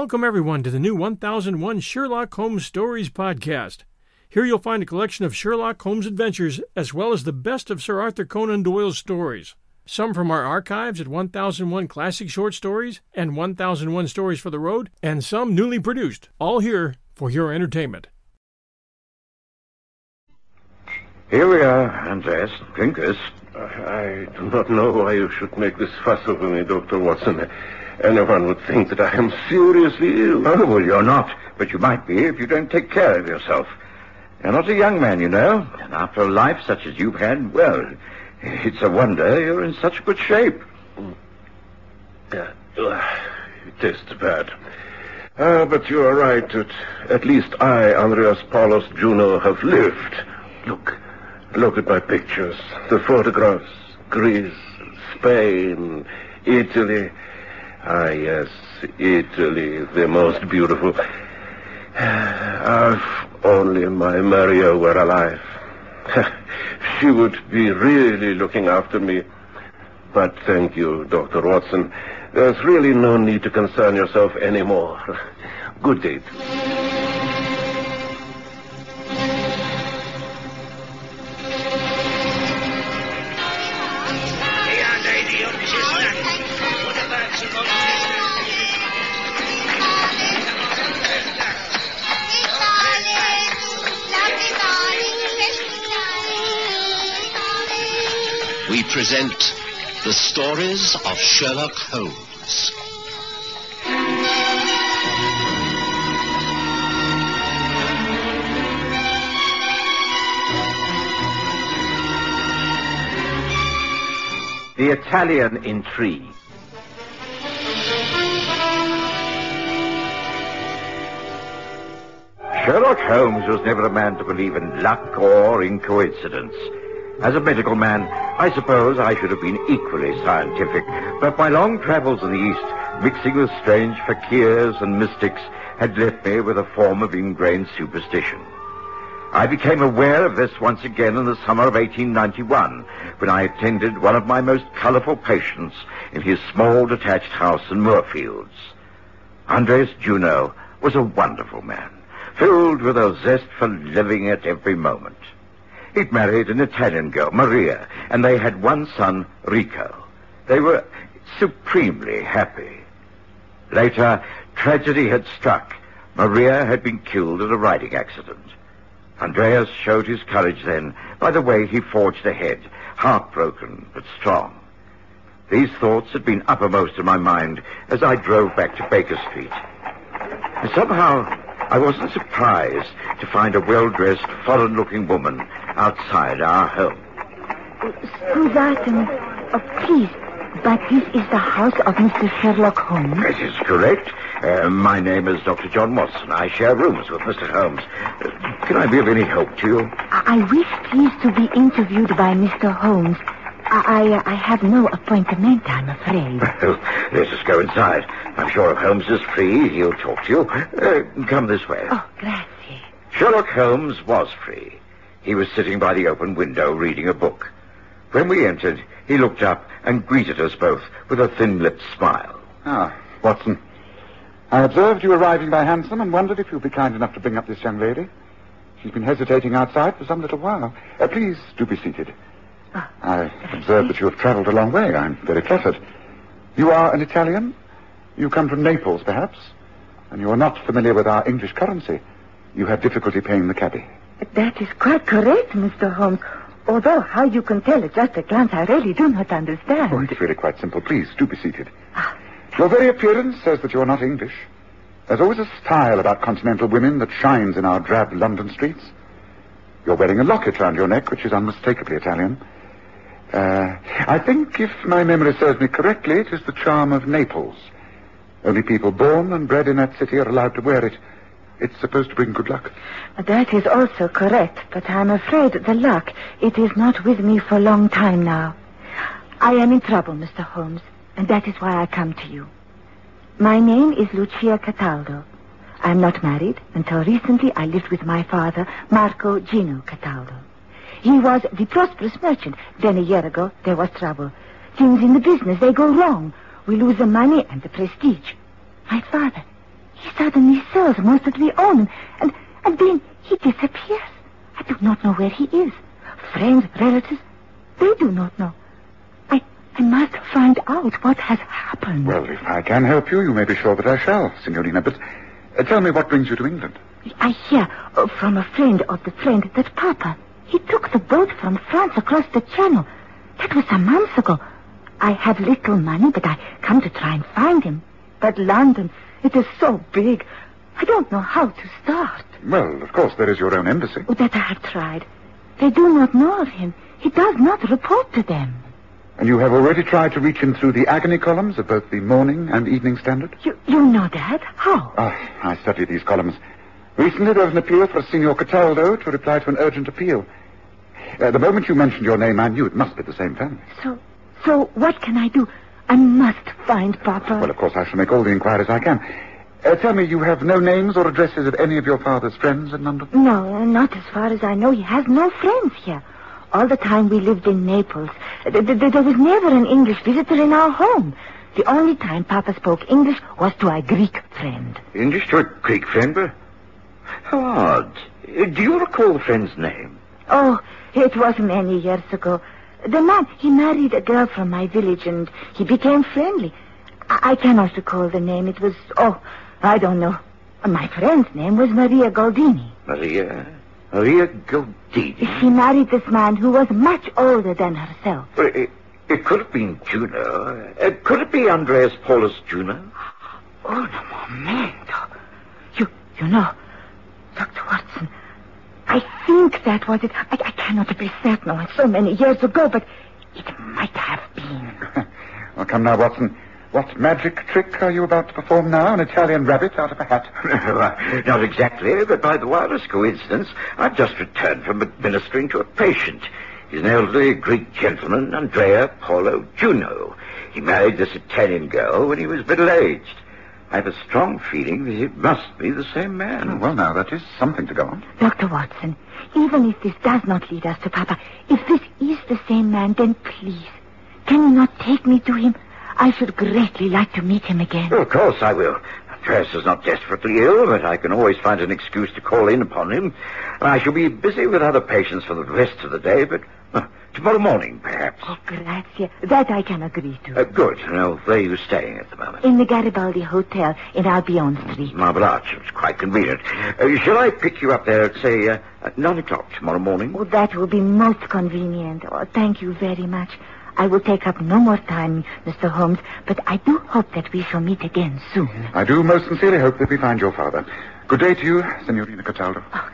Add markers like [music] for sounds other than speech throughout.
Welcome, everyone, to the new 1001 Sherlock Holmes Stories podcast. Here you'll find a collection of Sherlock Holmes adventures as well as the best of Sir Arthur Conan Doyle's stories. Some from our archives at 1001 Classic Short Stories and 1001 Stories for the Road, and some newly produced, all here for your entertainment. Here we are, Andreas. Drink this. I do not know why you should make this fuss over me, Dr. Watson. Anyone would think that I am seriously ill. Oh, well, you're not. But you might be if you don't take care of yourself. You're not a young man, you know. And after a life such as you've had, well, it's a wonder you're in such good shape. Yeah, it tastes bad. Ah, but you are right. That at least I, Andreas Paulus Juno, have lived. Look, look at my pictures, the photographs, Greece, Spain, Italy. Ah, yes, Italy, the most beautiful. If only my Maria were alive. [laughs] she would be really looking after me. But thank you, Dr. Watson. There's really no need to concern yourself anymore. [laughs] Good day. Present the stories of Sherlock Holmes. The Italian Intrigue. Sherlock Holmes was never a man to believe in luck or in coincidence. As a medical man, I suppose I should have been equally scientific, but my long travels in the East, mixing with strange fakirs and mystics, had left me with a form of ingrained superstition. I became aware of this once again in the summer of 1891, when I attended one of my most colorful patients in his small detached house in Moorfields. Andreas Juno was a wonderful man, filled with a zest for living at every moment. He'd married an Italian girl, Maria, and they had one son, Rico. They were supremely happy. Later, tragedy had struck. Maria had been killed in a riding accident. Andreas showed his courage then by the way he forged ahead, heartbroken but strong. These thoughts had been uppermost in my mind as I drove back to Baker Street. Somehow, I wasn't surprised to find a well-dressed, foreign-looking woman outside our home. Scusatemi. Oh, please. But this is the house of Mr. Sherlock Holmes. That is correct. Uh, my name is Dr. John Watson. I share rooms with Mr. Holmes. Uh, can I be of any help to you? I, I wish, please, to be interviewed by Mr. Holmes. I, I, I have no appointment, I'm afraid. [laughs] Well, let us go inside. I'm sure if Holmes is free, he'll talk to you. Uh, come this way. Oh, grazie. Sherlock Holmes was free. He was sitting by the open window reading a book. When we entered, he looked up and greeted us both with a thin-lipped smile. Ah, Watson. I observed you arriving by hansom and wondered if you'd be kind enough to bring up this young lady. She's been hesitating outside for some little while. Uh, please do be seated. Ah, I observe that you have travelled a long way. I'm very flattered. You are an Italian? You come from Naples, perhaps? And you are not familiar with our English currency. You have difficulty paying the cabby. That is quite correct, Mr. Holmes. Although how you can tell at just a glance, I really do not understand. Oh, it's really quite simple. Please do be seated. Ah, Your very appearance says that you are not English. There's always a style about continental women that shines in our drab London streets. You're wearing a locket round your neck, which is unmistakably Italian. Uh, I think, if my memory serves me correctly, it is the charm of Naples. Only people born and bred in that city are allowed to wear it. It's supposed to bring good luck. That is also correct, but I'm afraid the luck, it is not with me for a long time now. I am in trouble, Mr. Holmes, and that is why I come to you. My name is Lucia Cataldo. I'm not married. Until recently, I lived with my father, Marco Gino Cataldo. He was the prosperous merchant. Then a year ago, there was trouble. Things in the business, they go wrong. We lose the money and the prestige. My father, he suddenly sells most that we own, and, and then he disappears. I do not know where he is. Friends, relatives, they do not know. I, I must find out what has happened. Well, if I can help you, you may be sure that I shall, Signorina. But uh, tell me what brings you to England. I hear uh, from a friend of the friend that Papa, he took the boat from France across the channel. That was some months ago. I have little money, but I come to try and find him. But London, it is so big. I don't know how to start. Well, of course, there is your own embassy. Oh, that I have tried. They do not know of him. He does not report to them. And you have already tried to reach him through the agony columns of both the Morning and Evening Standard? You, you know that? How? Ah, I study these columns. Recently there was an appeal for Signor Cataldo to reply to an urgent appeal. Uh, the moment you mentioned your name, I knew it must be the same family. So, so what can I do? I must find Papa. Well, of course, I shall make all the inquiries I can. Uh, tell me, you have no names or addresses of any of your father's friends in London? No, not as far as I know. He has no friends here. All the time we lived in Naples, th- th- th- there was never an English visitor in our home. The only time Papa spoke English was to a Greek friend. English to a Greek friend, but how odd. Uh, Do you recall the friend's name? Oh, it was many years ago. The man, he married a girl from my village and he became friendly. I, I cannot recall the name. It was, oh, I don't know. My friend's name was Maria Goldini. Maria. Maria Goldini. She married this man who was much older than herself. Well, it, it could have been Juno. Could it be Andreas Paulus Juno? Oh, Uno momento. You, you know, Dr. Watson, I think that was it. I, I cannot be certain. Oh, it's so many years ago, but it might have been. [laughs] well, come now, Watson. What magic trick are you about to perform now? An Italian rabbit out of a hat? [laughs] No, uh, Not exactly, but by the wildest coincidence, I've just returned from administering to a patient. He's an elderly Greek gentleman, Andrea Paulo Juno. He married this Italian girl when he was middle-aged. I have a strong feeling that it must be the same man. Oh, well, now, that is something to go on. Dr. Watson, even if this does not lead us to Papa, if this is the same man, then please, can you not take me to him? I should greatly like to meet him again. Of course I will. Andreas is not desperately ill, but I can always find an excuse to call in upon him. I shall be busy with other patients for the rest of the day, but uh, tomorrow morning, perhaps. Oh, grazie. That I can agree to. Uh, good. Now, where are you staying at the moment? In the Garibaldi Hotel in Albion Street. Marble Arch. It's quite convenient. Uh, shall I pick you up there at, say, uh, at 9 o'clock tomorrow morning? Oh, that will be most convenient. Oh, thank you very much. I will take up no more time, Mr. Holmes, but I do hope that we shall meet again soon. I do most sincerely hope that we find your father. Good day to you, Signorina Cataldo. Oh,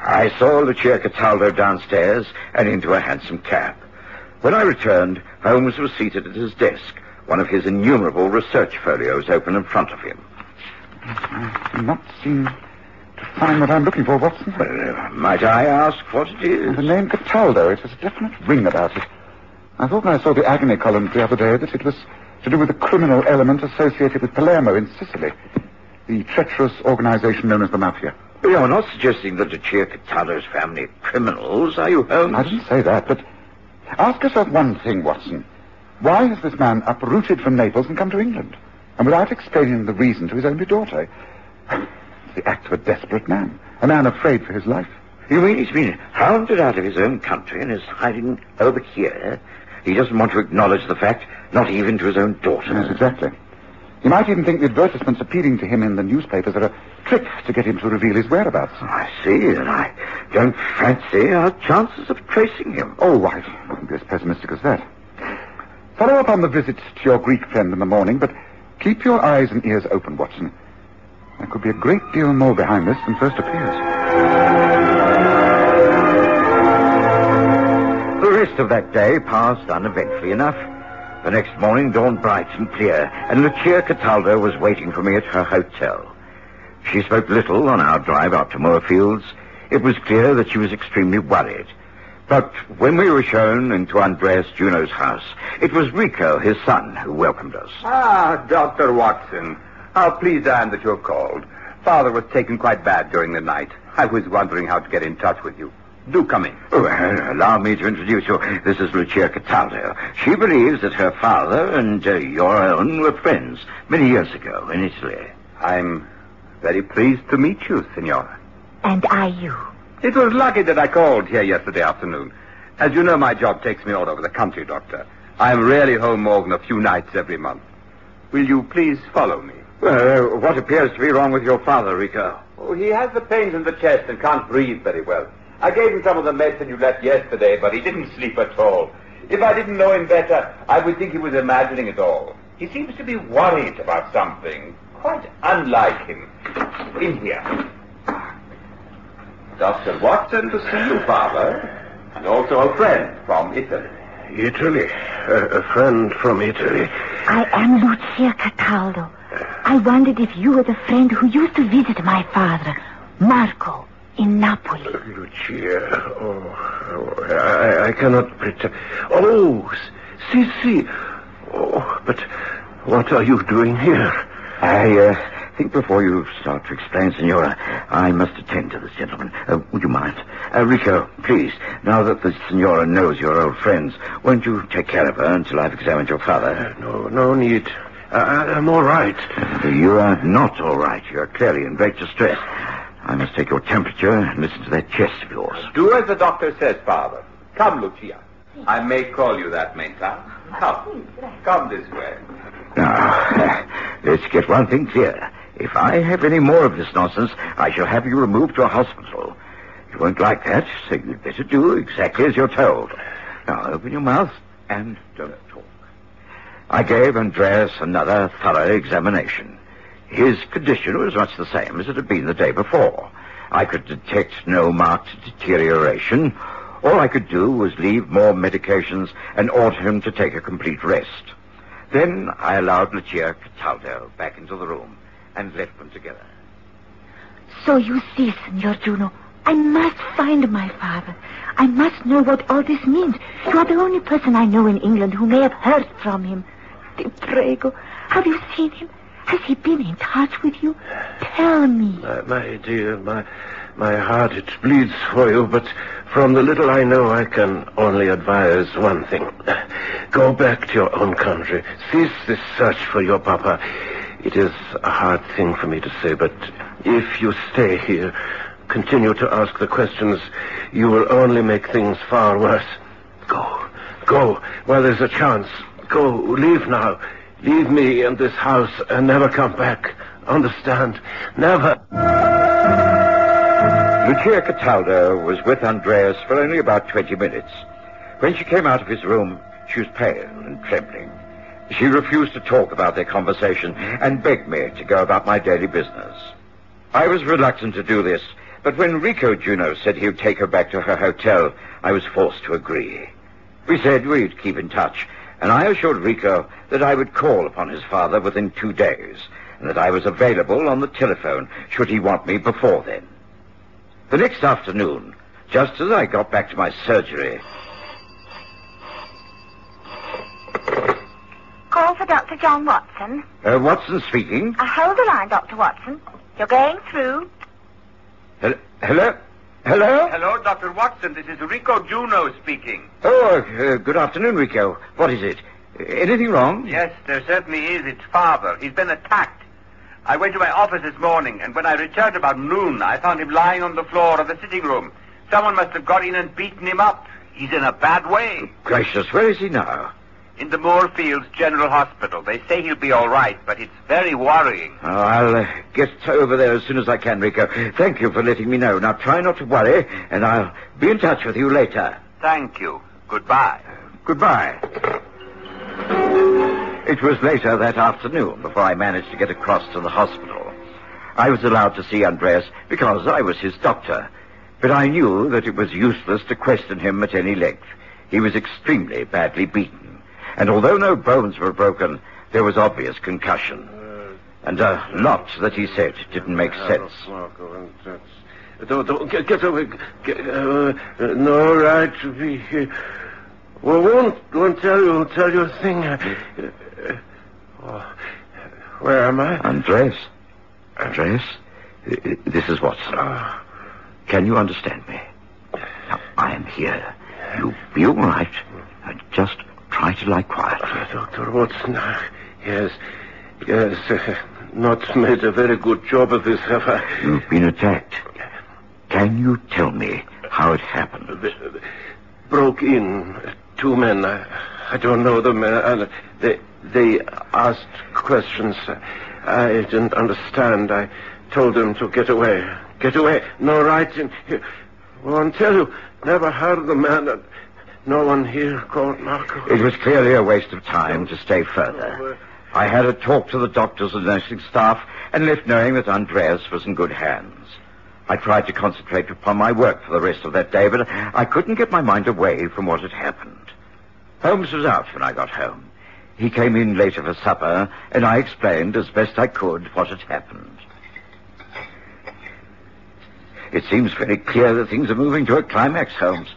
I saw Lucia Cataldo downstairs and into a hansom cab. When I returned, Holmes was seated at his desk, one of his innumerable research folios open in front of him. I do not seem to find what I'm looking for, Watson. Well, uh, might I ask what it is? The name Cataldo, it has a definite ring about it. I thought when I saw the agony columns the other day that it was to do with a criminal element associated with Palermo in Sicily. The treacherous organization known as the Mafia. You're not suggesting that Lucia Cataldo's family are criminals, are you, Holmes? I didn't say that, but ask yourself one thing, Watson. Why has this man uprooted from Naples and come to England? And without explaining the reason to his only daughter. It's [laughs] the act of a desperate man. A man afraid for his life. You mean he's been hounded out of his own country and is hiding over here? He doesn't want to acknowledge the fact, not even to his own daughter. Yes, exactly. You might even think the advertisements appealing to him in the newspapers are a trick to get him to reveal his whereabouts. I see, and I don't fancy our chances of tracing him. Oh, I wouldn't be as pessimistic as that. Follow up on the visit to your Greek friend in the morning, but keep your eyes and ears open, Watson. There could be a great deal more behind this than first appears. The rest of that day passed uneventfully enough. The next morning dawned bright and clear, and Lucia Cataldo was waiting for me at her hotel. She spoke little on our drive out to Moorfields. It was clear that she was extremely worried. But when we were shown into Andreas Juno's house, it was Rico, his son, who welcomed us. Ah, Dr. Watson. How pleased I am that you have called. Father was taken quite bad during the night. I was wondering how to get in touch with you. Do come in. Oh, uh, allow me to introduce you. This is Lucia Cataldo. She believes that her father and uh, your own were friends many years ago in Italy. I'm Very pleased to meet you, Senora. And I you. It was lucky that I called here yesterday afternoon. As you know, my job takes me all over the country, Doctor. I am rarely home more than a few nights every month. Will you please follow me? Well, uh, what appears to be wrong with your father, Rico? Oh, he has the pains in the chest and can't breathe very well. I gave him some of the medicine you left yesterday, but he didn't sleep at all. If I didn't know him better, I would think he was imagining it all. He seems to be worried about something, quite unlike him. In here. Dr. Watson to see you, Father. And also a friend from Italy. Italy? a friend from Italy? I am Lucia Cataldo. I wondered if you were the friend who used to visit my father, Marco, in Napoli. Uh, Lucia. Oh, oh I, I, cannot pretend. Oh, si, si. Oh, but what are you doing here? I uh, think before you start to explain, Senora, I must attend to this gentleman. Uh, would you mind? Uh, Rico, please, now that the Senora knows your old friends, won't you take care of her until I've examined your father? Uh, no, no need. Uh, I'm all right. You are not all right. You're clearly in great distress. I must take your temperature and listen to that chest of yours. Do as the doctor says, Father. Come, Lucia. I may call you that, Meta. Come. Come this way. Now, [laughs] let's get one thing clear. If I have any more of this nonsense, I shall have you removed to a hospital. You won't like that, so you'd better do exactly as you're told. Now, open your mouth and don't talk. I gave Andreas another thorough examination. His condition was much the same as it had been the day before. I could detect no marked deterioration. All I could do was leave more medications and order him to take a complete rest. Then I allowed Lucia Cataldo back into the room and left them together. So you see, Signor Juno, I must find my father. I must know what all this means. You are the only person I know in England who may have heard from him. Di prego, have you seen him? Has he been in touch with you? Tell me. My, my dear, my my heart it bleeds for you, but from the little I know, I can only advise one thing: [laughs] go back to your own country, cease this search for your papa. It is a hard thing for me to say, but if you stay here, continue to ask the questions, you will only make things far worse. Go, go, while there's a chance. Go, leave now. Leave me and this house and never come back. Understand? Never. Lucia Cataldo was with Andreas for only about 20 minutes. When she came out of his room, she was pale and trembling. She refused to talk about their conversation and begged me to go about my daily business. I was reluctant to do this, but when Rico Juno said he would take her back to her hotel, I was forced to agree. We said we'd keep in touch, and I assured Rico that I would call upon his father within two days, and that I was available on the telephone should he want me before then. The next afternoon, just as I got back to my surgery. Call for Dr. John Watson. Uh, Watson speaking. Uh, hold the line, Dr. Watson. You're going through. Hel- Hello? Hello? Hello, Dr. Watson. This is Rico Juno speaking. Oh, uh, good afternoon, Rico. What is it? Anything wrong? Yes, there certainly is. It's father. He's been attacked. I went to my office this morning, and when I returned about noon, I found him lying on the floor of the sitting room. Someone must have got in and beaten him up. He's in a bad way. Gracious, where is he now? In the Moorfields General Hospital. They say he'll be all right, but it's very worrying. Oh, I'll uh, get over there as soon as I can, Rico. Thank you for letting me know. Now try not to worry, and I'll be in touch with you later. Thank you. Goodbye. Goodbye. It was later that afternoon before I managed to get across to the hospital. I was allowed to see Andreas because I was his doctor, but I knew that it was useless to question him at any length. He was extremely badly beaten. And although no bones were broken, there was obvious concussion. Uh, and a lot that he said didn't make sense. Get, get away. Get, uh, uh, no right to be here. Uh, well, won't, won't tell you, won't tell you a thing. Oh, where am I? Andreas? Andreas? This is Watson. Ah. Can you understand me? Now, I am here. You be all right. Just try to lie quiet. Uh, Dr. Watson, uh, yes, yes. Uh, [laughs] not made a very good job of this, have I? You've been attacked. Can you tell me how it happened? They, broke in. Two men. I, I don't know them. Uh, they they asked questions. I didn't understand. I told them to get away. Get away. No right in here. Won't tell you. Never heard of the man. No one here called Marco. It was clearly a waste of time to stay further. Uh, I had a talk to the doctors and nursing staff and left knowing that Andreas was in good hands. I tried to concentrate upon my work for the rest of that day, but I couldn't get my mind away from what had happened. Holmes was out when I got home. He came in later for supper, and I explained as best I could what had happened. It seems very clear that things are moving to a climax, Holmes.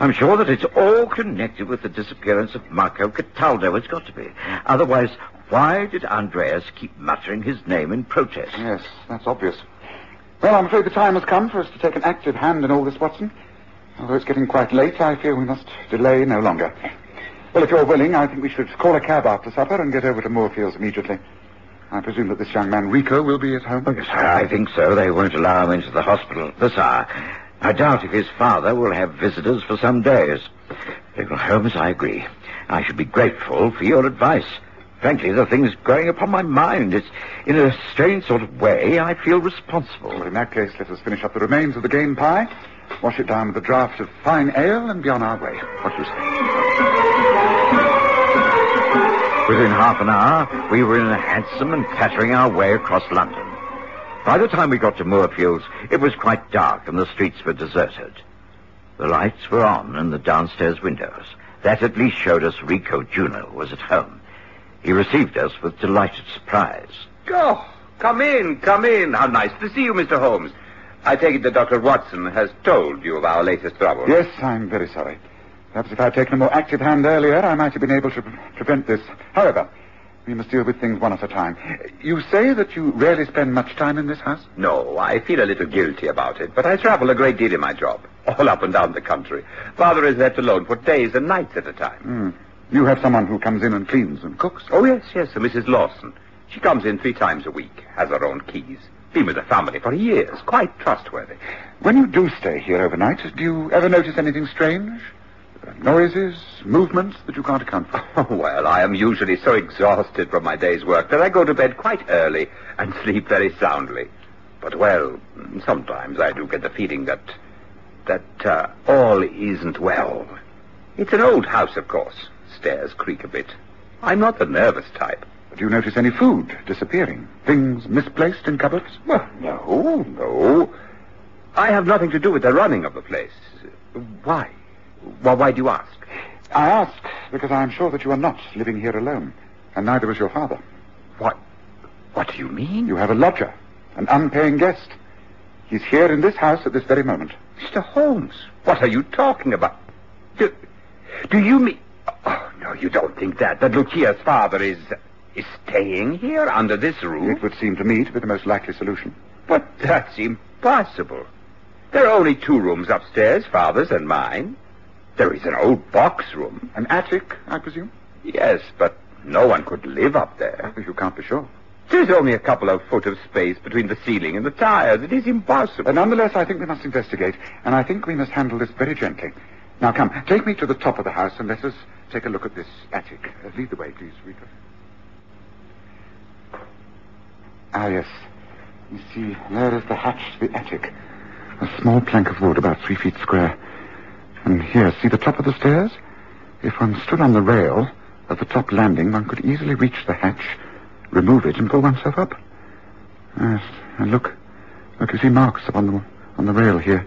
I'm sure that it's all connected with the disappearance of Marco Cataldo. It's got to be. Otherwise, why did Andreas keep muttering his name in protest? Yes, that's obvious. Well, I'm afraid the time has come for us to take an active hand in all this, Watson. Although it's getting quite late, I feel we must delay no longer. Well, if you're willing, I think we should call a cab after supper and get over to Moorfields immediately. I presume that this young man, Rico, will be at home? Oh, yes, I think so. They won't allow him into the hospital at this hour. I doubt if his father will have visitors for some days. Well, Holmes, I agree. I should be grateful for your advice. Frankly, the thing's growing upon my mind. It's in a strange sort of way I feel responsible. Well, in that case, let us finish up the remains of the game pie, wash it down with a draught of fine ale, and be on our way. What do you say? Within half an hour, we were in a hansom and clattering our way across London. By the time we got to Moorfields, it was quite dark and the streets were deserted. The lights were on in the downstairs windows. That at least showed us Rico Juno was at home. He received us with delighted surprise. Go. Come in, come in. How nice to see you, Mr. Holmes. I take it that Dr. Watson has told you of our latest trouble. Yes, I'm very sorry. Perhaps if I'd taken a more active hand earlier, I might have been able to pre- prevent this. However, we must deal with things one at a time. You say that you rarely spend much time in this house? No, I feel a little guilty about it, but I travel a great deal in my job, [laughs] all up and down the country. Father is left alone for days and nights at a time. Hmm. You have someone who comes in and cleans and cooks? Oh, yes, yes, a Mrs. Lawson. She comes in three times a week, has her own keys. Been with the family for years, quite trustworthy. When you do stay here overnight, do you ever notice anything strange? Noises, movements that you can't account for? [laughs] Oh, well, I am usually so exhausted from my day's work that I go to bed quite early and [laughs] sleep very soundly. But, well, sometimes I do get the feeling that, that uh, all isn't well. It's an old house, of course. Stairs creak a bit. I'm not the nervous type. Do you notice any food disappearing? Things misplaced in cupboards? Well, no, no. I have nothing to do with the running of the place. Why? Well, why do you ask? I ask because I am sure that you are not living here alone, and neither is your father. What? What do you mean? You have a lodger, an unpaying guest. He's here in this house at this very moment. Mr. Holmes, what are you talking about? Do, do you mean... Oh, no, you don't think that. That Lucia's father is... is staying here under this roof? It would seem to me to be the most likely solution. But that's impossible. There are only two rooms upstairs, father's and mine. There is an old box room. An attic, I presume? Yes, but no one could live up there. You can't be sure. There's only a couple of foot of space between the ceiling and the tires. It is impossible. But nonetheless, I think we must investigate, and I think we must handle this very gently. Now, come, take me to the top of the house and let us take a look at this attic. Uh, lead the way, please, Rita. Ah, yes. You see, there is the hatch to the attic. A small plank of wood about three feet square. And here, see the top of the stairs? If one stood on the rail at the top landing, one could easily reach the hatch, remove it, and pull oneself up. Yes, and look. Look, you see marks upon the, on the rail here.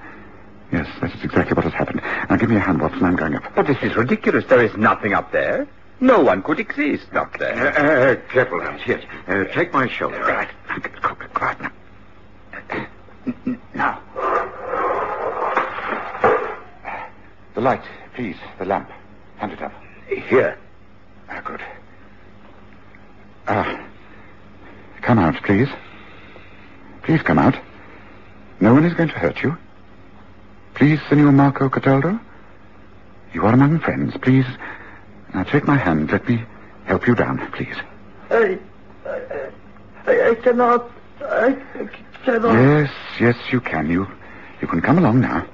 Yes, that is exactly what has happened. Now, give me a hand, Watson. I'm going up. But this is ridiculous. There is nothing up there. No one could exist up there. Uh, uh, careful, Holmes. Here, uh, take my shoulder. Right. Quiet now. Now. The light, please. The lamp. Hand it up. Here. Ah, good. Ah. Come out, please. Please come out. No one is going to hurt you. Please, Senor Marco Cataldo. You are among friends. Please. Now take my hand. Let me help you down, please. I, I cannot. I, I cannot. Yes, yes, you can. You, you can come along now.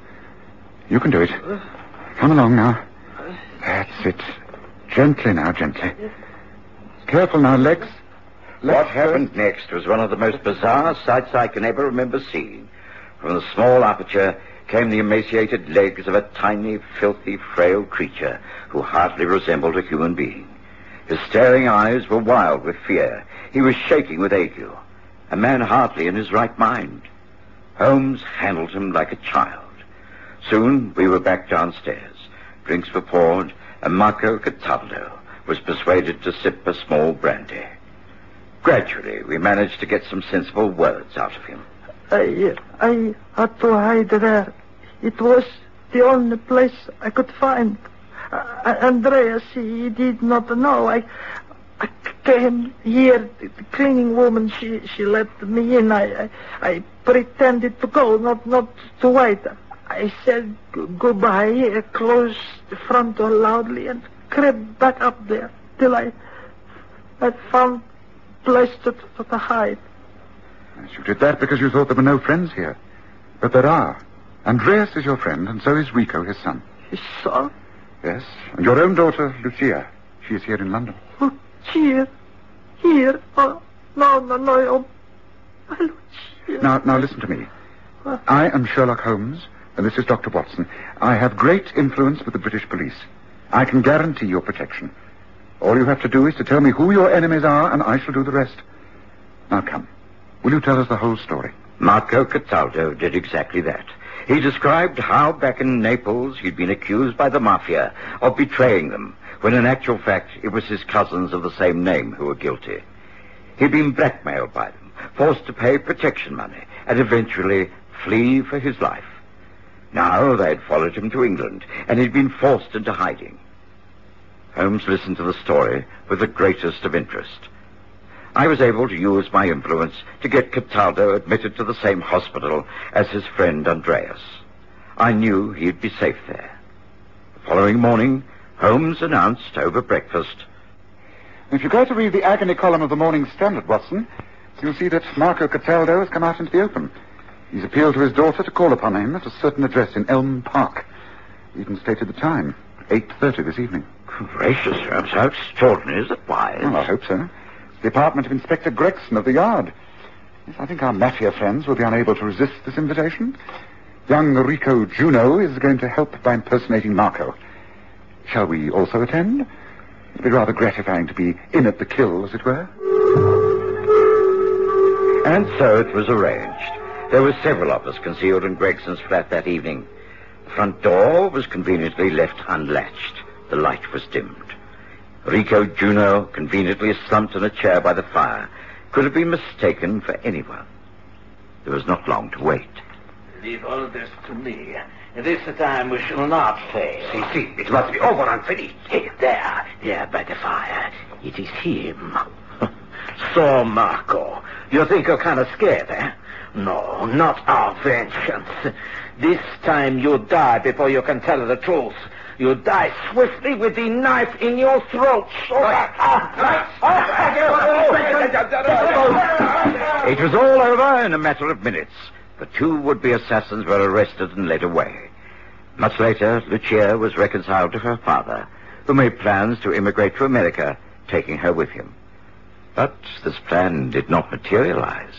You can do it. Come along now. That's it. Gently now, gently. Careful now, legs. What happened next was one of the most bizarre sights I can ever remember seeing. From the small aperture came the emaciated legs of a tiny, filthy, frail creature who hardly resembled a human being. His staring eyes were wild with fear. He was shaking with ague. A man hardly in his right mind. Holmes handled him like a child. Soon we were back downstairs. Drinks were poured, and Marco Cataldo was persuaded to sip a small brandy. Gradually, we managed to get some sensible words out of him. I, I had to hide there. It was the only place I could find. Uh, Andreas, he did not know. I, I came here. The cleaning woman, she, she let me in. I, I, I pretended to go, not, not to wait. I said goodbye, closed the front door loudly, and crept back up there till I, I found place to, to, to hide. Yes, you did that because you thought there were no friends here. But there are. Andreas is your friend, and so is Rico, his son. His son? Yes, and your own daughter, Lucia. She is here in London. Lucia? Here? Oh, no, no, no. Oh, Lucia. Now, now listen to me. I am Sherlock Holmes, Uh, this is Dr. Watson. I have great influence with the British police. I can guarantee your protection. All you have to do is to tell me who your enemies are, and I shall do the rest. Now come. Will you tell us the whole story? Marco Cataldo did exactly that. He described how back in Naples he'd been accused by the mafia of betraying them, when in actual fact it was his cousins of the same name who were guilty. He'd been blackmailed by them, forced to pay protection money, and eventually flee for his life. Now they had followed him to England, and he'd been forced into hiding. Holmes listened to the story with the greatest of interest. I was able to use my influence to get Cataldo admitted to the same hospital as his friend Andreas. I knew he'd be safe there. The following morning, Holmes announced over breakfast. If you go to read the agony column of the Morning Standard, Watson, you'll see that Marco Cataldo has come out into the open. He's appealed to his daughter to call upon him at a certain address in Elm Park. He even stated the time, 8.30 this evening. Gracious, Holmes, how extraordinary is it? Why? Well, I hope so. It's the apartment of Inspector Gregson of the Yard. Yes, I think our mafia friends will be unable to resist this invitation. Young Rico Juno is going to help by impersonating Marco. Shall we also attend? It'd be rather gratifying to be in at the kill, as it were. And so it was arranged. There were several of us concealed in Gregson's flat that evening. The front door was conveniently left unlatched. The light was dimmed. Rico Juno, conveniently slumped in a chair by the fire, could have been mistaken for anyone. There was not long to wait. Leave all this to me. This time we shall not fail. See, see, it must be over and finished. There, there by the fire. It is him. [laughs] so, Marco, you think you're kind of scared, eh? No, not our vengeance. This time you die before you can tell the truth. You die swiftly with the knife in your throat. It was all over in a matter of minutes. The two would-be assassins were arrested and led away. Much later, Lucia was reconciled to her father, who made plans to immigrate to America, taking her with him. But this plan did not materialize,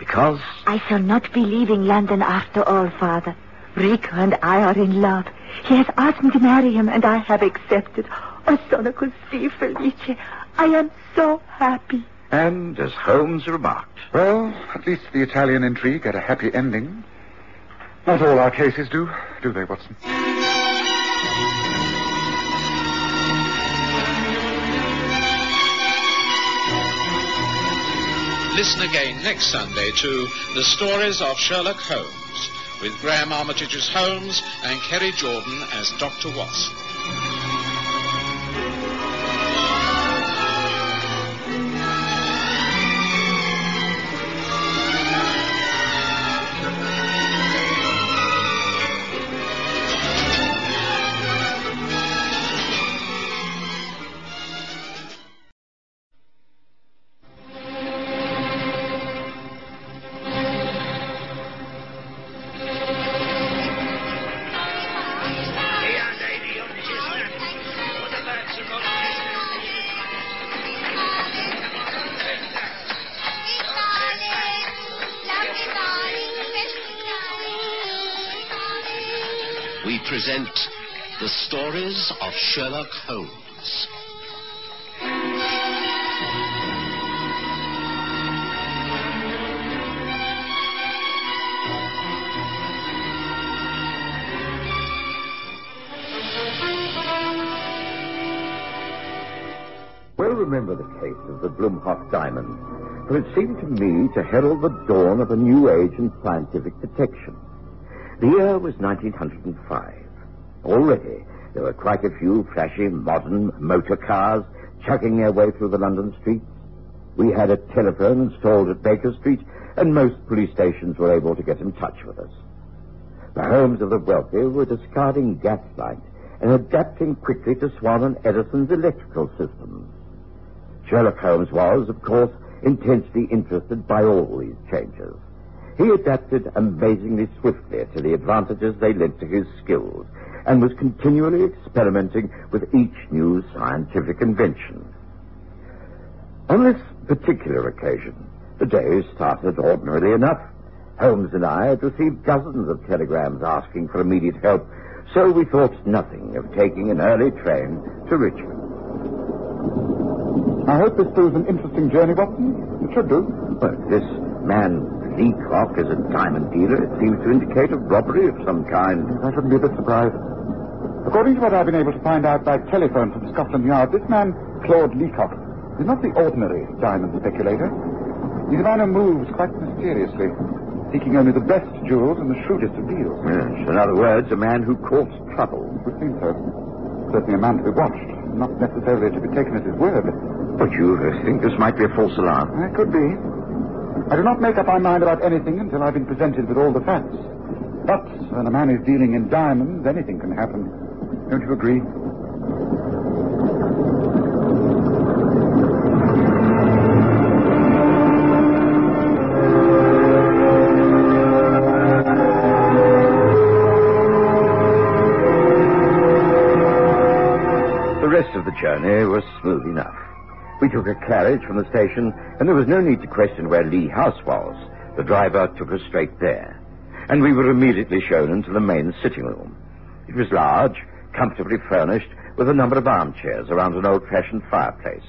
because... I shall not be leaving London after all, Father. Rico and I are in love. He has asked me to marry him, and I have accepted. Oh, sono così felice. I am so happy. And, as Holmes remarked, Well, at least the Italian intrigue had a happy ending. Not all our cases do, do they, Watson? Listen again next Sunday to The Stories of Sherlock Holmes with Graham Armitage as Holmes and Kerry Jordan as Dr. Watson. Sherlock Holmes. Well remember the case of the Bloemhof diamond, for it seemed to me to herald the dawn of a new age in scientific detection. The year was 1905. Already, there were quite a few flashy modern motor cars chugging their way through the London streets. We had a telephone installed at Baker Street, and most police stations were able to get in touch with us. The homes of the wealthy were discarding gaslight and adapting quickly to Swan and Edison's electrical systems. Sherlock Holmes was, of course, intensely interested by all these changes. He adapted amazingly swiftly to the advantages they lent to his skills and was continually experimenting with each new scientific invention. On this particular occasion, the day started ordinarily enough. Holmes and I had received dozens of telegrams asking for immediate help, so we thought nothing of taking an early train to Richmond. I hope this proves an interesting journey, Watson. It should do. Well, this man Leacock is a diamond dealer. It seems to indicate a robbery of some kind. I shouldn't be a bit surprised. According to what I've been able to find out by telephone from Scotland Yard, this man, Claude Leacock, is not the ordinary diamond speculator. He's a man who moves quite mysteriously, seeking only the best jewels and the shrewdest of deals. Yes, in other words, a man who courts trouble. It would seem so. Certainly a man to be watched, not necessarily to be taken at his word. But you think this might be a false alarm? It could be. I do not make up my mind about anything until I've been presented with all the facts. But when a man is dealing in diamonds, anything can happen. Don't you agree? The rest of the journey was smooth enough. We took a carriage from the station, and there was no need to question where Lee House was. The driver took us straight there, and we were immediately shown into the main sitting room. It was large, comfortably furnished, with a number of armchairs around an old-fashioned fireplace.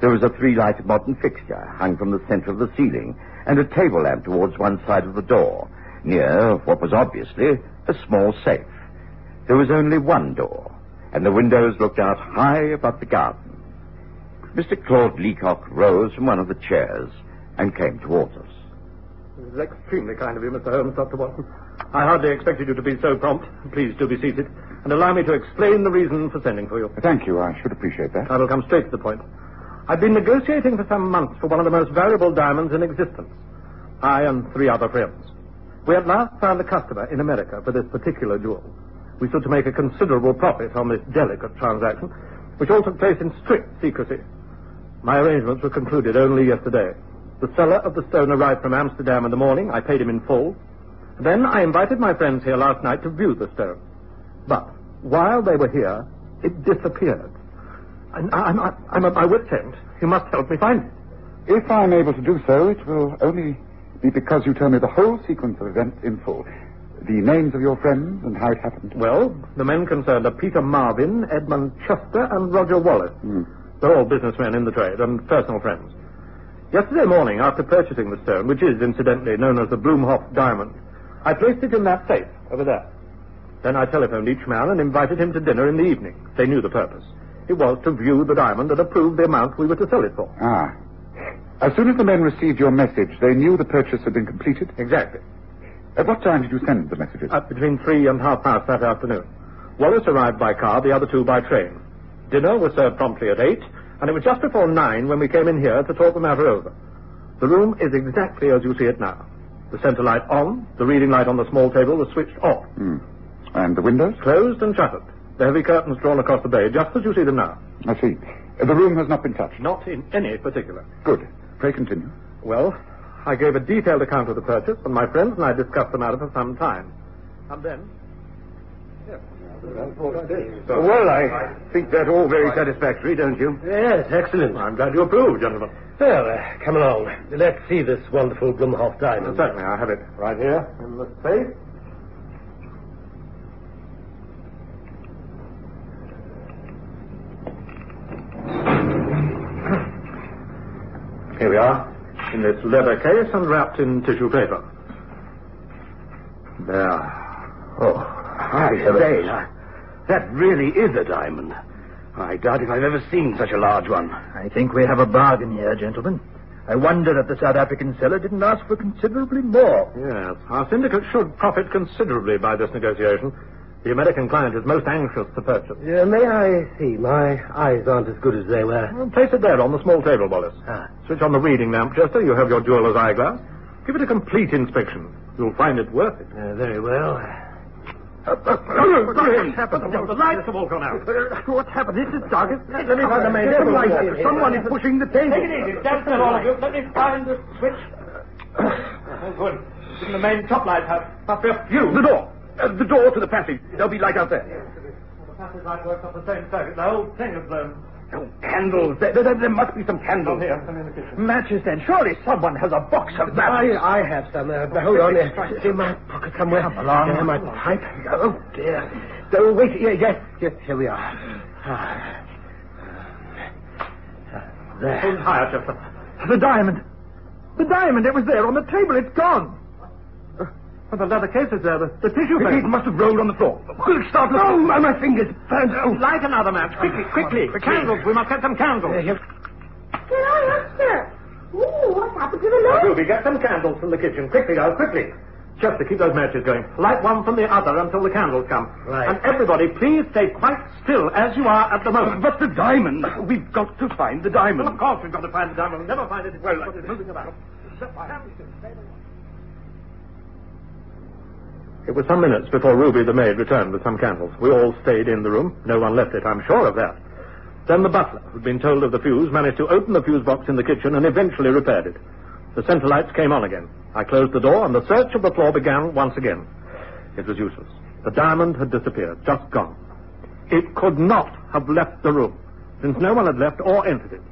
There was a three-light modern fixture hung from the center of the ceiling, and a table lamp towards one side of the door, near what was obviously a small safe. There was only one door, and the windows looked out high above the garden. Mr. Claude Leacock rose from one of the chairs and came towards us. This is extremely kind of you, Mr. Holmes, Dr. Watson. I hardly expected you to be so prompt. Please do be seated, and allow me to explain the reason for sending for you. Thank you. I should appreciate that. I will come straight to the point. I've been negotiating for some months for one of the most valuable diamonds in existence. I and three other friends. We at last found a customer in America for this particular jewel. We stood to make a considerable profit on this delicate transaction, which all took place in strict secrecy. My arrangements were concluded only yesterday. The seller of the stone arrived from Amsterdam in the morning. I paid him in full. Then I invited my friends here last night to view the stone. But while they were here, it disappeared. I, I'm, I'm at my wit's end. You must help me find it. If I'm able to do so, it will only be because you tell me the whole sequence of events in full. The names of your friends and how it happened. Well, the men concerned are Peter Marvin, Edmund Chester, and Roger Wallace. Hmm. They're all businessmen in the trade and personal friends. Yesterday morning, after purchasing the stone, which is incidentally known as the Bloemhof diamond, I placed it in that safe over there. Then I telephoned each man and invited him to dinner in the evening. They knew the purpose. It was to view the diamond and approve the amount we were to sell it for. Ah. As soon as the men received your message, they knew the purchase had been completed? Exactly. At what time did you send the messages? At between three and half past that afternoon. Wallace arrived by car, the other two by train. Dinner was served promptly at eight, and it was just before nine when we came in here to talk the matter over. The room is exactly as you see it now. The center light on, the reading light on the small table was switched off. Hmm. And the windows? Closed and shuttered. The heavy curtains drawn across the bay, just as you see them now. I see. The room has not been touched. Not in any particular. Good. Pray continue. Well, I gave a detailed account of the purchase, and my friends and I discussed the matter for some time. And then. Well, I think that all very satisfactory, don't you? Yes, excellent. I'm glad you approve, gentlemen. Well, uh, come along. Let's see this wonderful Bloemhof diamond. Well, certainly, I have it right here in the safe. Here we are, in this leather case and wrapped in tissue paper. There. Oh, I say, that really is a diamond. I doubt if I've ever seen such a large one. I think we have a bargain here, gentlemen. I wonder that the South African seller didn't ask for considerably more. Yes, our syndicate should profit considerably by this negotiation. The American client is most anxious to purchase. Yeah, may I see? My eyes aren't as good as they were. Well, place it there on the small table, Wallace. Ah. Switch on the reading lamp, Chester. You have your jeweler's eyeglass. Give it a complete inspection. You'll find it worth it. Uh, very well. Uh, happened? The lights have all gone out. What's happened? This is dark. Let me find the main. Someone is pushing the table. Take it easy. Still, all of you. Let me find the switch. Oh, good. Even the main top light must be a You, the door. Uh, the door to the passage. There'll be light out there. Yes, The passage light works off the same circuit. The whole thing is blown. Oh, candles. There, there, there must be some candles. Here, some in the kitchen. Matches then. Surely someone has a box of matches. I, I have some. Uh, hold on. It's in my pocket somewhere. Come along. Yeah, my pipe. Oh, dear. Oh, wait. Yeah, yes. Yes, here we are. Ah. There. Hold higher, Chester. The diamond. The diamond. It was there on the table. It's gone. Oh, the leather case is there. The, the tissue paper. it must have rolled on the floor. Quick, start looking. Oh, my, my fingers burned. Oh. Light another match. Quickly, oh, quickly. The candles. We must get some candles. here. Can I ask, sir? Ooh, what happened to the light? Ruby, get some candles from the kitchen. Quickly, girls, quickly. Chester, keep those matches going. Light one from the other until the candles come. Right. And everybody, please stay quite still as you are at the moment. But the diamond. We've got to find the Well, diamond. of course we've got to find the diamond. We'll never find it if well, it's moving about. It was some minutes before Ruby the maid returned with some candles. We all stayed in the room. No one left it, I'm sure of that. Then the butler, who'd been told of the fuse, managed to open the fuse box in the kitchen and eventually repaired it. The centre lights came on again. I closed the door and the search of the floor began once again. It was useless. The diamond had disappeared, just gone. It could not have left the room, since no one had left or entered it.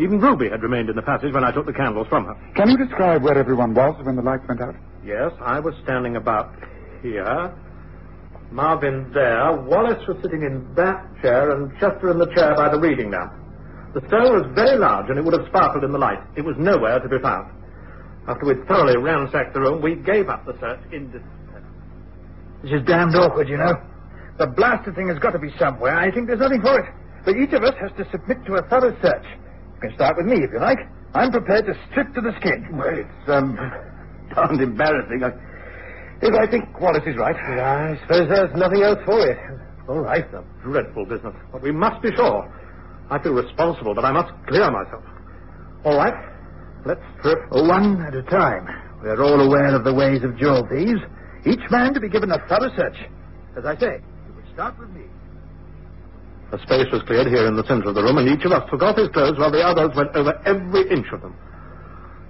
Even Ruby had remained in the passage when I took the candles from her. Can you describe where everyone was when the lights went out? Yes, I was standing about here. Marvin there. Wallace was sitting in that chair, and Chester in the chair by the reading lamp. The stone was very large, and it would have sparkled in the light. It was nowhere to be found. After we'd thoroughly ransacked the room, we gave up the search in despair. This is damned awkward, you know. The blasted thing has got to be somewhere. I think there's nothing for it. But each of us has to submit to a thorough search. You can start with me if you like. I'm prepared to strip to the skin. Well, it's, um, [laughs] darned embarrassing. I, if I think Wallace is right. Yeah, I suppose there's nothing else for it. All right, a dreadful business. But we must be sure. I feel responsible, but I must clear myself. All right, let's strip. One at a time. We're all aware of the ways of jewel thieves. Each man to be given a thorough search. As I say, you would start with me. A space was cleared here in the center of the room, and each of us took off his clothes while the others went over every inch of them.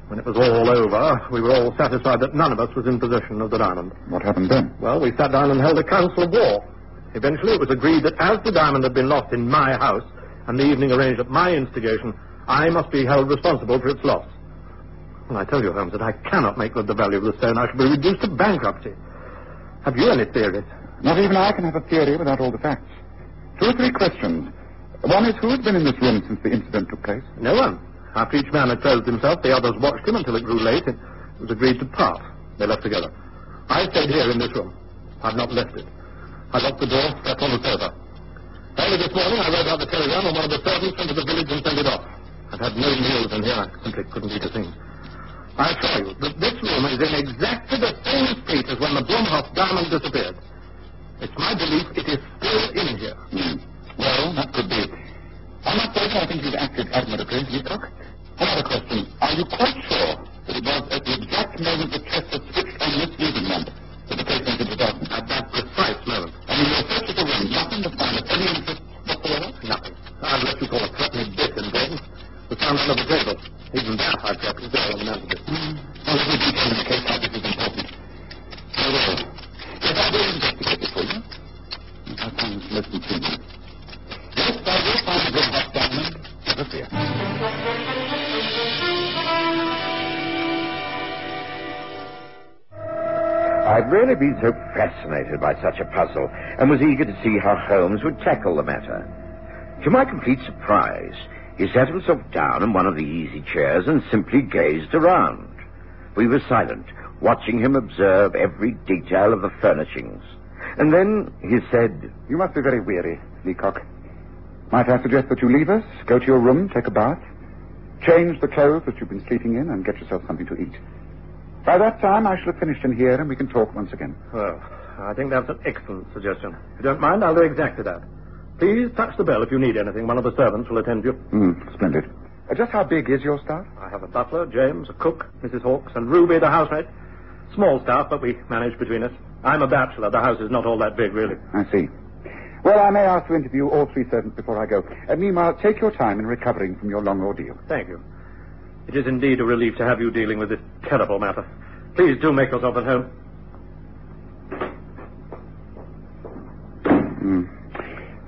When it was all over, we were all satisfied that none of us was in possession of the diamond. What happened then? Well, we sat down and held a council of war. Eventually, it was agreed that as the diamond had been lost in my house, and the evening arranged at my instigation, I must be held responsible for its loss. And I tell you, Holmes, that I cannot make good the value of the stone. I shall be reduced to bankruptcy. Have you any theories? Not even I can have a theory without all the facts. Two or three questions. One is who has been in this room since the incident took place? No one. After each man had closed himself, the others watched him until it grew late. It was agreed to part. They left together. I stayed here in this room. I've not left it. I locked the door, slept on the sofa. Early this morning, I wrote out the telegram, and one of the servants went to the village and sent it off. I've had no meals in here. I simply couldn't eat a thing. I assure you that this room is in exactly the same state as when the Bloemhof diamond disappeared. It's my belief it is still in here. Hmm. Well, that could be. On that point, I think you've acted admirably, Leacock. Another question. Are you quite sure that it was at the exact moment the that Chester switched on this reading lamp that the case went into darkness? At that precise moment. And in your search of the room, nothing to find of any interest whatsoever? Nothing. Unless you call a threatening bit in vain. The sound of the table. Even that I've kept is there on the I'd been so fascinated by such a puzzle and was eager to see how Holmes would tackle the matter. To my complete surprise, He sat himself down in one of the easy chairs and simply gazed around. We were silent, watching him observe every detail of the furnishings. And then he said, You must be very weary, Leacock. Might I suggest that you leave us, go to your room, take a bath, change the clothes that you've been sleeping in, and get yourself something to eat. By that time, I shall have finished in here, and we can talk once again. Well, I think that's an excellent suggestion. If you don't mind, I'll do exactly that. Please touch the bell if you need anything. One of the servants will attend you. Mm, splendid. Uh, just how big is your staff? I have a butler, James, a cook, Mrs. Hawkes, and Ruby, the housemaid. Small staff, but we manage between us. I'm a bachelor. The house is not all that big, really. I see. Well, I may ask to interview all three servants before I go. Uh, meanwhile, take your time in recovering from your long ordeal. Thank you. It is indeed a relief to have you dealing with this terrible matter. Please do make yourself at home. Mm.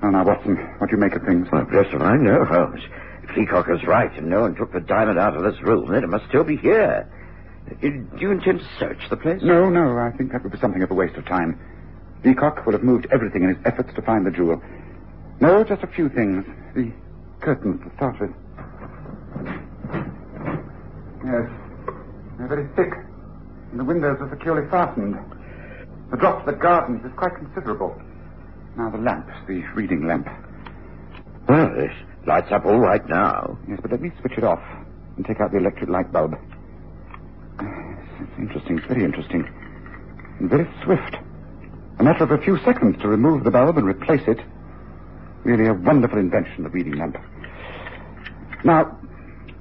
Oh, now, Watson, what do you make of things? Well, bless him, I know, Holmes. If Leacock is right and no one took the diamond out of this room, then it must still be here. Do you intend to search the place? No, no, I think that would be something of a waste of time. Leacock will have moved everything in his efforts to find the jewel. No, just a few things. The curtains to start with. Yes, they're very thick, and the windows are securely fastened. The drop to the gardens is quite considerable. Now the lamp, the reading lamp. Well, it lights up all right now. Yes, but let me switch it off and take out the electric light bulb. It's interesting, very interesting. And very swift. A matter of a few seconds to remove the bulb and replace it. Really a wonderful invention, the reading lamp. Now,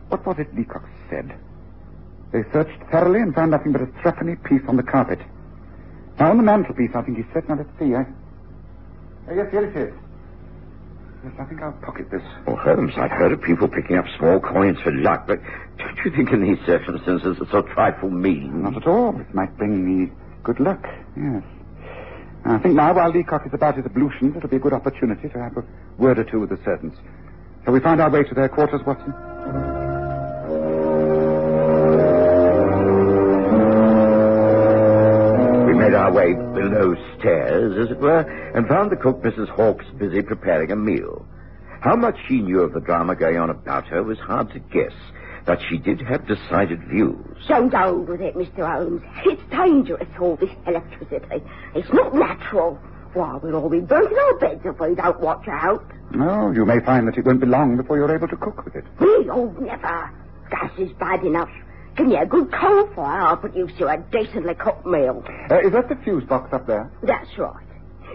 what was it Leacock said? They searched thoroughly and found nothing but a threepenny piece on the carpet. Now, on the mantelpiece, I think he said. Now, let's see. I... Oh, yes, here it is. Yes, I think I'll pocket this. Oh, Holmes, I've heard of people picking up small coins for luck, but don't you think in these circumstances it's a trifle mean? Not at all. It might bring me good luck, yes. I think now, while Leacock is about his ablutions, it'll be a good opportunity to have a word or two with the servants. Shall we find our way to their quarters, Watson? Our way below stairs, as it were, and found the cook, Mrs. Hawkes, busy preparing a meal. How much she knew of the drama going on about her was hard to guess, but she did have decided views. Don't hold with it, Mr. Holmes. It's dangerous, all this electricity. It's not natural. Why, we'll all be burnt in our beds if we don't watch out. No, you may find that it won't be long before you're able to cook with it. Me? Oh, never. Gas is bad enough. Give me a good coal fire, I'll produce you a decently cooked meal. Uh, is that the fuse box up there? That's right.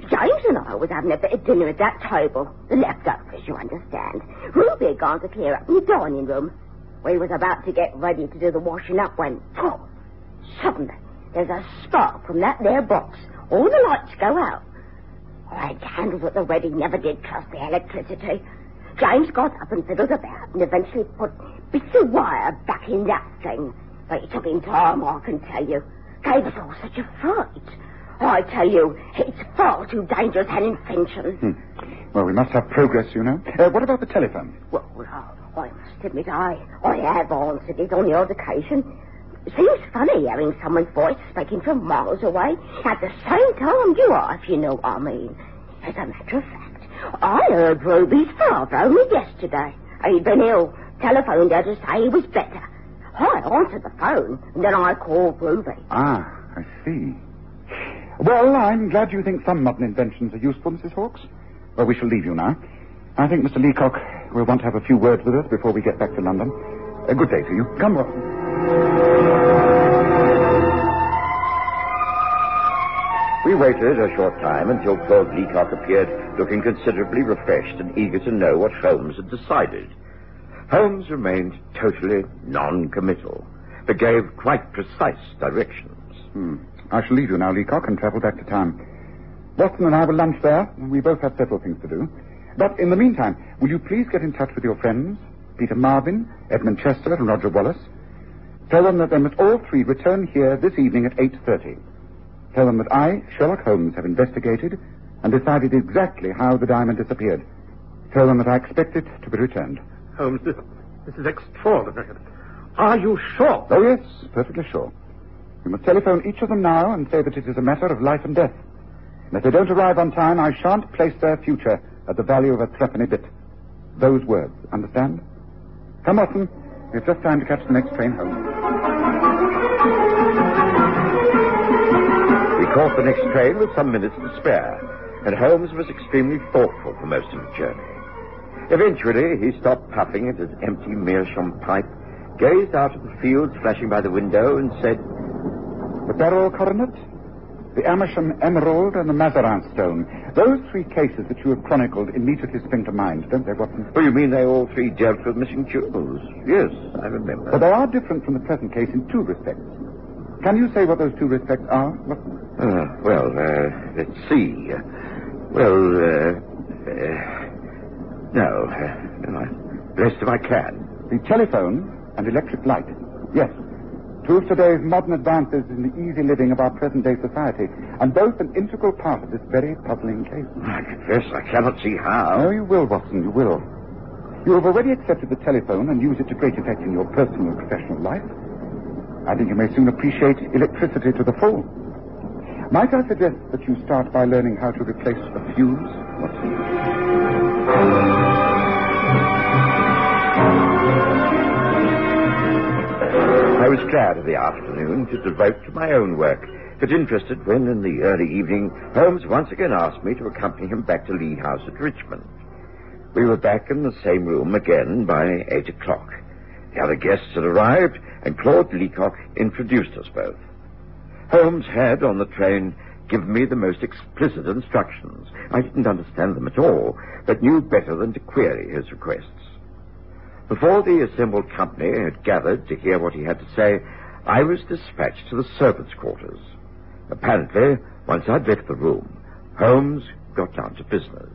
James and I was having a bit of dinner at that table. The leftovers, you understand. Ruby had gone to clear up in the dining room. We was about to get ready to do the washing up when, oh, suddenly, there's a spark from that there box. All the lights go out. I had candles at the wedding, never did trust the electricity. James got up and fiddled about and eventually put bits of wire back in that thing. But it took him time, I can tell you. Gave us all such a fright. I tell you, it's far too dangerous an invention. Hmm. Well, we must have progress, you know. Uh, what about the telephone? Well, I, I must admit, I, I have answered it on the odd occasion. Seems funny hearing someone's voice speaking from miles away at the same time you are, if you know what I mean. As a matter of fact, I heard Ruby's father only yesterday. He'd been ill. Telephoned her to say he was better. I answered the phone, and then I called Ruby. Ah, I see. Well, I'm glad you think some modern inventions are useful, Mrs. Hawkes. Well, we shall leave you now. I think Mr. Leacock will want to have a few words with us before we get back to London. A good day to you. Come, Watson. We waited a short time until Claude Leacock appeared, looking considerably refreshed and eager to know what Holmes had decided. Holmes remained totally non-committal, but gave quite precise directions. Hmm. I shall leave you now, Leacock, and travel back to town. Watson and I will lunch there, we both have several things to do. But in the meantime, will you please get in touch with your friends, Peter Marvin, Edmund Chester, and Roger Wallace? Tell them that they must all three return here this evening at 8.30. Tell them that I, Sherlock Holmes, have investigated and decided exactly how the diamond disappeared. Tell them that I expect it to be returned. Holmes, this, this is extraordinary. Are you sure? Oh, yes, perfectly sure. You must telephone each of them now and say that it is a matter of life and death. And if they don't arrive on time, I shan't place their future at the value of a threepenny bit. Those words, understand? Come, Watson. We have just time to catch the next train home. We caught the next train with some minutes to spare, and Holmes was extremely thoughtful for most of the journey. Eventually, he stopped puffing at his empty meerschaum pipe, gazed out at the fields flashing by the window, and said, The beryl coronet, the Amersham emerald, and the Mazarin stone. Those three cases that you have chronicled immediately spring to mind, don't they, Watson? Oh, you mean they all three dealt with missing jewels? Yes, I remember. But they are different from the present case in two respects. Can you say what those two respects are, Watson? Uh, well, uh, let's see. Well, uh, uh, no, uh, no, the rest if I can. The telephone and electric light. Yes. Two of today's modern advances in the easy living of our present-day society, and both an integral part of this very puzzling case. I confess I cannot see how. No, you will, Watson, you will. You have already accepted the telephone and use it to great effect in your personal and professional life. I think you may soon appreciate electricity to the full. Might I suggest that you start by learning how to replace a fuse, Watson? I was glad of the afternoon to devote to my own work, but interested when, in the early evening, Holmes once again asked me to accompany him back to Lee House at Richmond. We were back in the same room again by eight o'clock. The other guests had arrived, and Claude Leacock introduced us both. Holmes had, on the train, given me the most explicit instructions. I didn't understand them at all, but knew better than to query his requests. Before the assembled company had gathered to hear what he had to say, I was dispatched to the servants' quarters. Apparently, once I'd left the room, Holmes got down to business.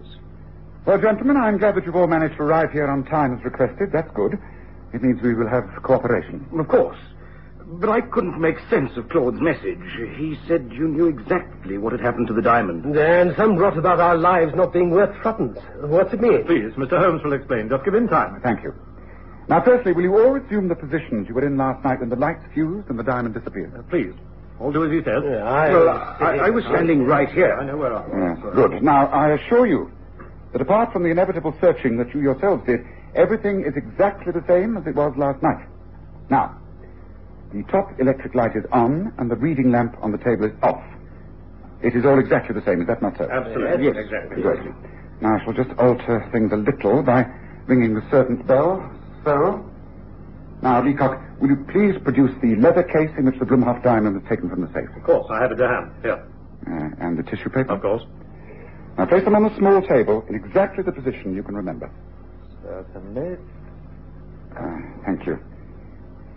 Well, gentlemen, I'm glad that you've all managed to arrive here on time as requested. That's good. It means we will have cooperation. Of course. But I couldn't make sense of Claude's message. He said you knew exactly what had happened to the diamond. And some rot about our lives not being worth threepence. What's it mean? Please, Mr. Holmes will explain. Just give him time. Thank you. Now, firstly, will you all resume the positions you were in last night when the lights fused and the diamond disappeared? Uh, please. All do as he says. Yeah, I, well, I, I, was standing right here. I know where I am. Yes, good. Now, I assure you that apart from the inevitable searching that you yourselves did, everything is exactly the same as it was last night. Now, the top electric light is on and the reading lamp on the table is off. It is all exactly the same, is that not so? Absolutely. Yes, exactly. Good. Now, I shall just alter things a little by ringing the servant's bell. So, now, Leacock, will you please produce the leather case in which the Bloemhof diamond was taken from the safe? Of course, I have it to hand. Here. Uh, and the tissue paper? Of course. Now, place them on the small table in exactly the position you can remember. Certainly. Uh, thank you.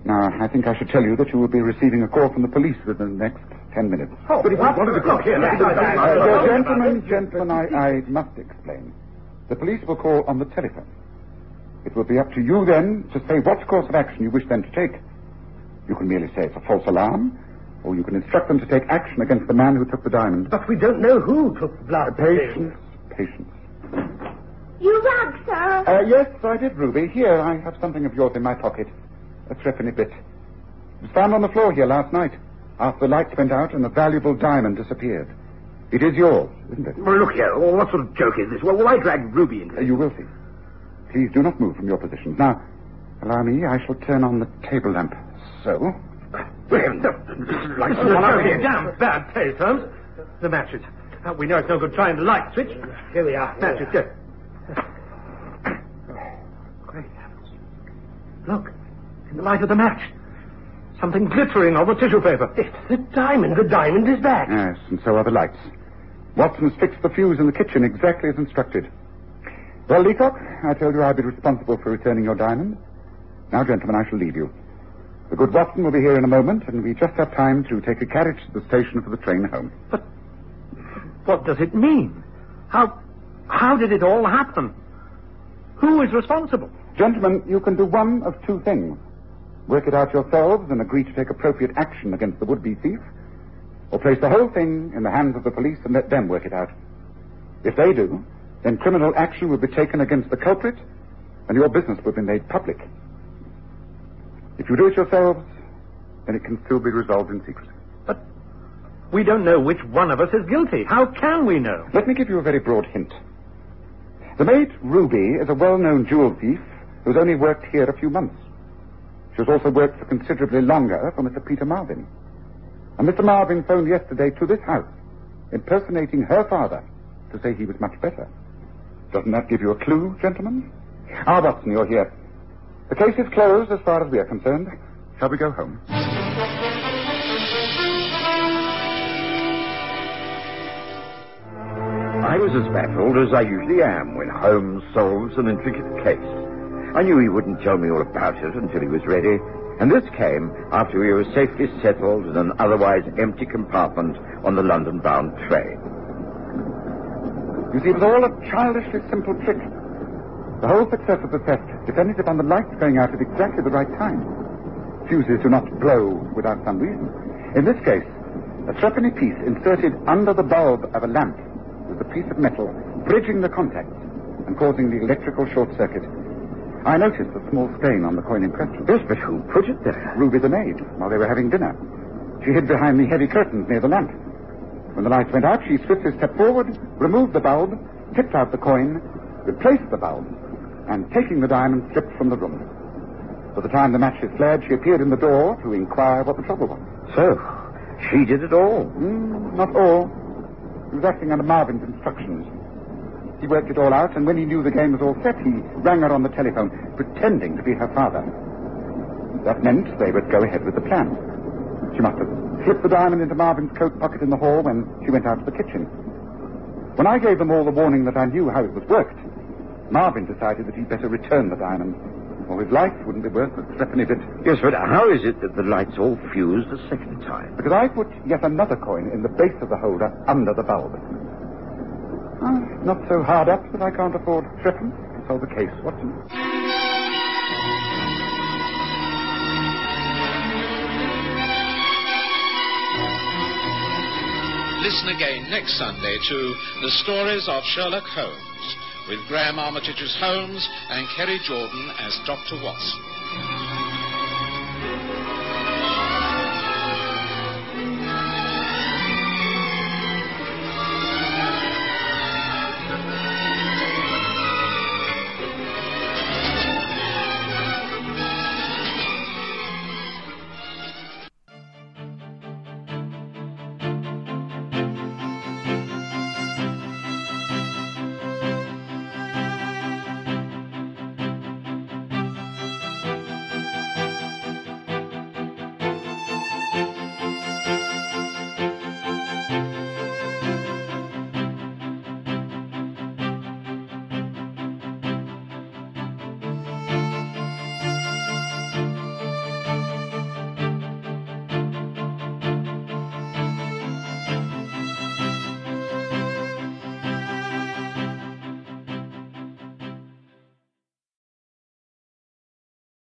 Now, I think I should tell you that you will be receiving a call from the police within the next ten minutes. Oh, but if you wanted to go here... Gentlemen, gentlemen, I, I must explain. The police will call on the telephone. It will be up to you then to say what course of action you wish them to take. You can merely say it's a false alarm, or you can instruct them to take action against the man who took the diamond. But we don't know who took the blood. Patience, patience. You rug, sir. Uh, yes, I did, Ruby. Here, I have something of yours in my pocket. A threepenny bit. It was found on the floor here last night, after the lights went out and the valuable diamond disappeared. It is yours, isn't it? Well, look here. What sort of joke is this? Well, why drag Ruby into Uh, you will see. Please do not move from your positions. Now, allow me, I shall turn on the table lamp. So. Well, no, like someone over here. Damn bad taste, Holmes. The matches. Uh, we know it's no good trying the light switch. Here we are. Matches, go. [coughs] Great heavens. Look, in the light of the match. Something glittering on the tissue paper. It's the diamond. The diamond is back. Yes, and so are the lights. Watson has fixed the fuse in the kitchen exactly as instructed. Well, Leacock, I told you I'd be responsible for returning your diamond. Now, gentlemen, I shall leave you. The good Watson will be here in a moment, and we just have time to take a carriage to the station for the train home. But what does it mean? How how did it all happen? Who is responsible? Gentlemen, you can do one of two things. Work it out yourselves and agree to take appropriate action against the would-be thief, or place the whole thing in the hands of the police and let them work it out. If they do, then criminal action will be taken against the culprit, and your business will be made public. If you do it yourselves, then it can still be resolved in secret. But we don't know which one of us is guilty. How can we know? Let me give you a very broad hint. The maid, Ruby, is a well-known jewel thief who has only worked here a few months. She has also worked for considerably longer for Mr. Peter Marvin. And Mr. Marvin phoned yesterday to this house, impersonating her father, to say he was much better. Doesn't that give you a clue, gentlemen? Ah, Watson, you're here. The case is closed as far as we are concerned. Shall we go home? I was as baffled as I usually am when Holmes solves an intricate case. I knew he wouldn't tell me all about it until he was ready, and this came after we were safely settled in an otherwise empty compartment on the London-bound train. You see, it was all a childishly simple trick. The whole success of the theft depended upon the lights going out at exactly the right time. Fuses do not blow without some reason. In this case, a threepenny piece inserted under the bulb of a lamp was a piece of metal bridging the contacts and causing the electrical short circuit. I noticed the small stain on the coin in question. Yes, but who put it there? Ruby the maid, while they were having dinner. She hid behind the heavy curtains near the lamp. When the lights went out, she swiftly stepped forward, removed the bulb, tipped out the coin, replaced the bulb, and taking the diamond, slipped from the room. By the time the matches flared, she appeared in the door to inquire what the trouble was. So, she did it all? Mm, not all. He was acting under Marvin's instructions. He worked it all out, and when he knew the game was all set, he rang her on the telephone, pretending to be her father. That meant they would go ahead with the plan. She must have slipped the diamond into Marvin's coat pocket in the hall when she went out to the kitchen. When I gave them all the warning that I knew how it was worked, Marvin decided that he'd better return the diamond, or his life wouldn't be worth the threepenny bit. Yes, but how is it that the lights all fused the second time? Because I put yet another coin in the base of the holder under the bulb. Ah, not so hard up that I can't afford threepence to solve the case, Watson. Listen again next Sunday to The Stories of Sherlock Holmes with Graham Armitage's Holmes and Kerry Jordan as Dr. Watson.